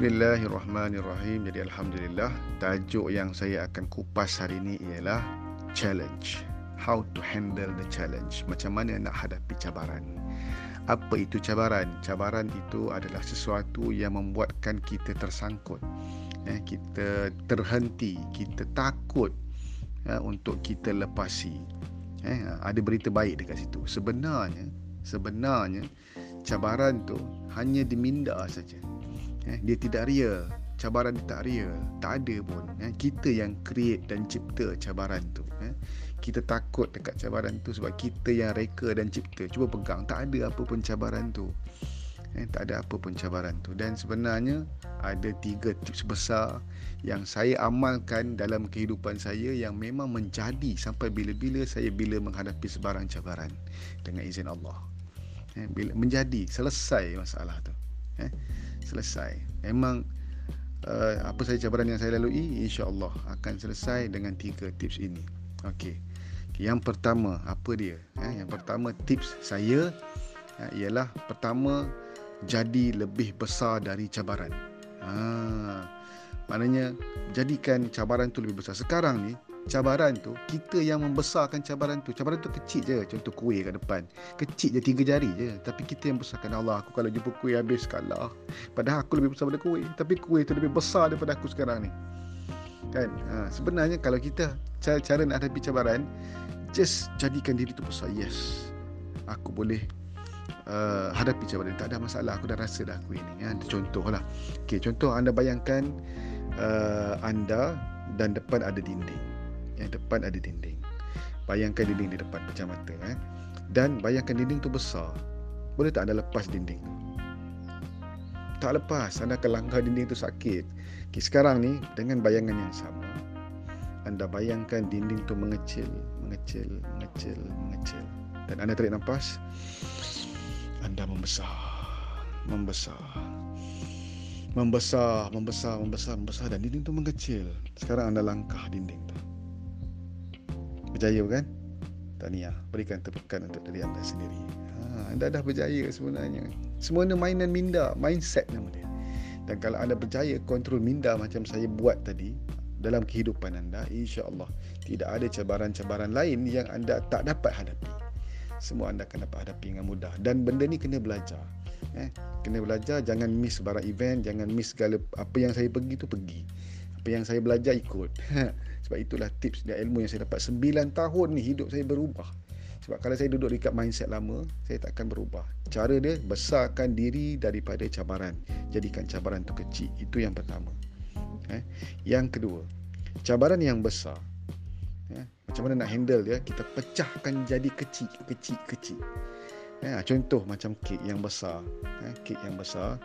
Bismillahirrahmanirrahim. Jadi alhamdulillah tajuk yang saya akan kupas hari ini ialah challenge. How to handle the challenge. Macam mana nak hadapi cabaran. Apa itu cabaran? Cabaran itu adalah sesuatu yang membuatkan kita tersangkut. Eh, kita terhenti, kita takut eh, untuk kita lepasi. Eh, ada berita baik dekat situ. Sebenarnya, sebenarnya cabaran tu hanya diminda saja eh, dia tidak real cabaran dia tak real tak ada pun eh. kita yang create dan cipta cabaran tu eh. kita takut dekat cabaran tu sebab kita yang reka dan cipta. Cuba pegang. Tak ada apa pun cabaran tu. Eh, tak ada apa pun cabaran tu. Dan sebenarnya ada tiga tips besar yang saya amalkan dalam kehidupan saya yang memang menjadi sampai bila-bila saya bila menghadapi sebarang cabaran. Dengan izin Allah. Eh, bila menjadi selesai masalah tu eh selesai. Memang uh, apa saja cabaran yang saya lalui insya-Allah akan selesai dengan tiga tips ini. Okey. Yang pertama, apa dia? Eh, yang pertama tips saya uh, ialah pertama jadi lebih besar dari cabaran. Ha, maknanya jadikan cabaran tu lebih besar. Sekarang ni cabaran tu kita yang membesarkan cabaran tu. Cabaran tu kecil je contoh kuih kat depan. Kecil je tiga jari je. Tapi kita yang besarkan. Allah aku kalau jumpa kuih habis kalah padahal aku lebih besar daripada kuih. Tapi kuih tu lebih besar daripada aku sekarang ni. Kan? Ha, sebenarnya kalau kita cara, cara nak hadapi cabaran just jadikan diri tu besar. Yes. Aku boleh uh, hadapi cabaran. Tak ada masalah. Aku dah rasa dah kuih ni. Ya. contoh lah okay, contoh anda bayangkan uh, anda dan depan ada dinding yang depan ada dinding. Bayangkan dinding di depan macam mata eh. Dan bayangkan dinding tu besar. Boleh tak anda lepas dinding? Tak lepas, anda akan langgar dinding tu sakit. Okay, sekarang ni dengan bayangan yang sama, anda bayangkan dinding tu mengecil, mengecil, mengecil, mengecil. Dan anda tarik nafas, anda membesar, membesar, membesar, membesar, membesar, membesar dan dinding tu mengecil. Sekarang anda langkah dinding tu. Berjaya bukan? Tahniah. Berikan tepukan untuk diri anda sendiri. Ha, anda dah berjaya sebenarnya. Semuanya mainan minda. Mindset nama dia. Dan kalau anda berjaya kontrol minda macam saya buat tadi dalam kehidupan anda, insya-Allah tidak ada cabaran-cabaran lain yang anda tak dapat hadapi. Semua anda akan dapat hadapi dengan mudah dan benda ni kena belajar. Eh, kena belajar jangan miss barang event, jangan miss segala apa yang saya pergi tu pergi. Apa yang saya belajar ikut. Sebab itulah tips dan ilmu yang saya dapat 9 tahun ni hidup saya berubah. Sebab kalau saya duduk dekat mindset lama, saya tak akan berubah. Cara dia besarkan diri daripada cabaran. Jadikan cabaran tu kecil. Itu yang pertama. Eh? Yang kedua, cabaran yang besar. Macam mana nak handle dia? Kita pecahkan jadi kecil, kecil, kecil. Eh? Contoh macam kek yang besar. Eh? Kek yang besar.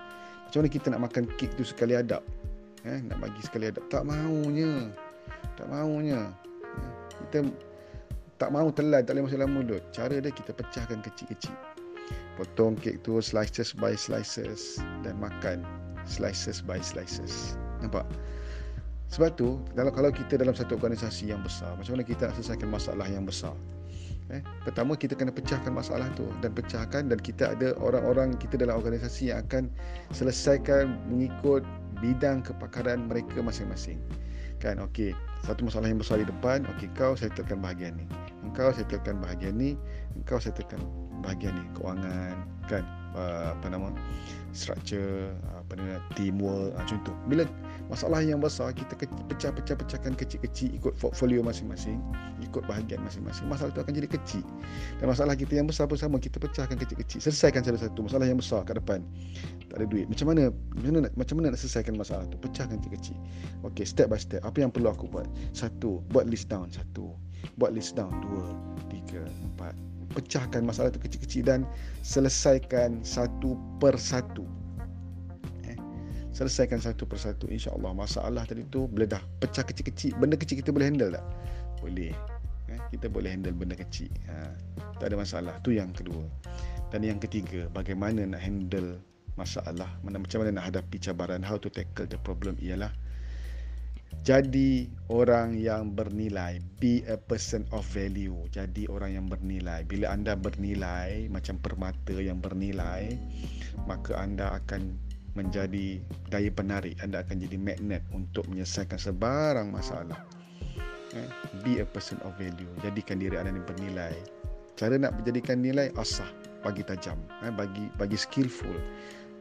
Macam mana kita nak makan kek tu sekali adab? Eh? Nak bagi sekali adab. Tak maunya tak maunya kita tak mau telan tak boleh masuk dalam mulut cara dia kita pecahkan kecil-kecil potong kek tu slices by slices dan makan slices by slices nampak sebab tu kalau kalau kita dalam satu organisasi yang besar macam mana kita nak selesaikan masalah yang besar? Eh pertama kita kena pecahkan masalah tu dan pecahkan dan kita ada orang-orang kita dalam organisasi yang akan selesaikan mengikut bidang kepakaran mereka masing-masing. Kan? Okey satu masalah yang besar di depan okey kau settlekan bahagian ni. Engkau settlekan bahagian ni engkau settlekan bahagian ni. Kewangan kan? Uh, apa nama? Structure apa nama teamwork uh, contoh bila masalah yang besar kita pecah-pecah-pecahkan kecil-kecil ikut portfolio masing-masing ikut bahagian masing-masing masalah itu akan jadi kecil. Dan masalah kita yang besar pun sama kita pecahkan kecil-kecil. Selesaikan satu-satu masalah yang besar kat depan. Tak ada duit. Macam mana macam mana nak, macam mana nak selesaikan masalah tu? Pecahkan kecil-kecil. Okey step by step apa yang perlu aku buat satu buat list down. Satu buat list down. Dua tiga empat. Pecahkan masalah tu kecil-kecil dan selesaikan satu per satu. Selesaikan satu persatu insya-Allah. Masalah tadi tu boleh dah pecah kecil-kecil. Benda kecil kita boleh handle tak? Boleh. Eh, kita boleh handle benda kecil. Ha, tak ada masalah. Tu yang kedua. Dan yang ketiga bagaimana nak handle masalah? Mana macam mana nak hadapi cabaran? How to tackle the problem? Ialah jadi orang yang bernilai be a person of value. Jadi orang yang bernilai. Bila anda bernilai macam permata yang bernilai maka anda akan menjadi daya penarik. Anda akan jadi magnet untuk menyelesaikan sebarang masalah. Eh, be a person of value. Jadikan diri anda yang bernilai. Cara nak menjadikan nilai asah. Bagi tajam. Eh, bagi bagi skillful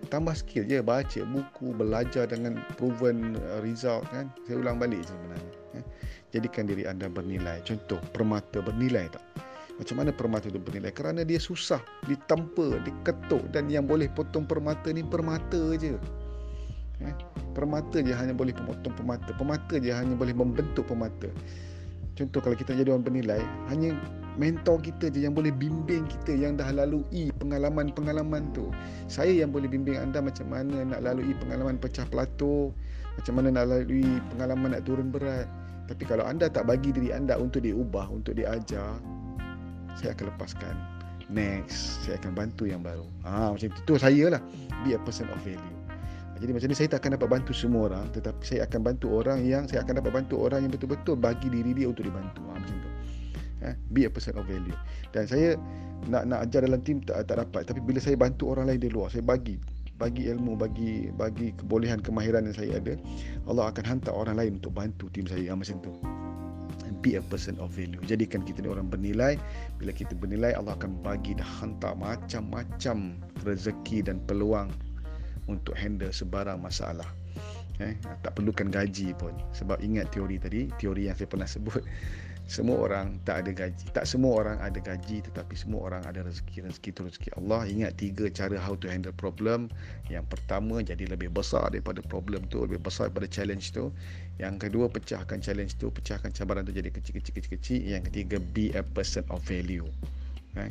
tambah skill je baca buku belajar dengan proven uh, result kan? Saya ulang balik sebenarnya eh. jadikan diri anda bernilai. Contoh permata bernilai tak? Macam mana permata itu bernilai? Kerana dia susah ditempa diketuk dan yang boleh potong permata ni permata je. Eh. permata je hanya boleh potong permata. Permata je hanya boleh membentuk permata. Contoh kalau kita jadi orang bernilai hanya mentor kita je yang boleh bimbing kita yang dah lalui pengalaman-pengalaman tu. Saya yang boleh bimbing anda macam mana nak lalui pengalaman pecah pelato, macam mana nak lalui pengalaman nak turun berat. Tapi kalau anda tak bagi diri anda untuk diubah, untuk diajar, saya akan lepaskan. Next, saya akan bantu yang baru. Ah ha, macam itu. Itu saya lah. Be a person of value. Jadi macam ni saya tak akan dapat bantu semua orang tetapi saya akan bantu orang yang saya akan dapat bantu orang yang betul-betul bagi diri dia untuk dibantu. Ha, macam tu eh, be a person of value. Dan saya nak nak ajar dalam tim tak tak dapat. Tapi bila saya bantu orang lain di luar saya bagi bagi ilmu bagi bagi kebolehan kemahiran yang saya ada Allah akan hantar orang lain untuk bantu tim saya yang macam tu. Be a person of value. Jadikan kita ni orang bernilai. Bila kita bernilai Allah akan bagi dah hantar macam-macam rezeki dan peluang untuk handle sebarang masalah. Eh tak perlukan gaji pun. Sebab ingat teori tadi teori yang saya pernah sebut semua orang tak ada gaji. Tak semua orang ada gaji tetapi semua orang ada rezeki rezeki itu rezeki Allah. Ingat tiga cara how to handle problem. Yang pertama jadi lebih besar daripada problem tu lebih besar daripada challenge tu. Yang kedua pecahkan challenge tu pecahkan cabaran tu jadi kecil-kecil kecil-kecil yang ketiga be a person of value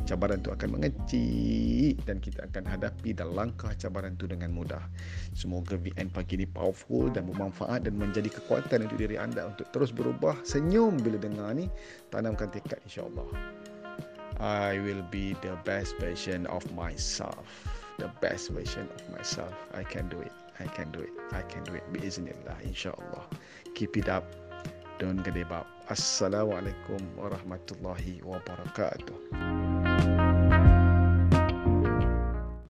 cabaran itu akan mengecil dan kita akan hadapi dan langkah cabaran itu dengan mudah. Semoga VN pagi ini powerful dan bermanfaat dan menjadi kekuatan untuk diri anda untuk terus berubah. Senyum bila dengar ni, tanamkan tekad insya-Allah. I will be the best version of myself. The best version of myself. I can do it. I can do it. I can do it. Biiznillah insya-Allah. Keep it up. Don't give up. Assalamualaikum warahmatullahi wabarakatuh.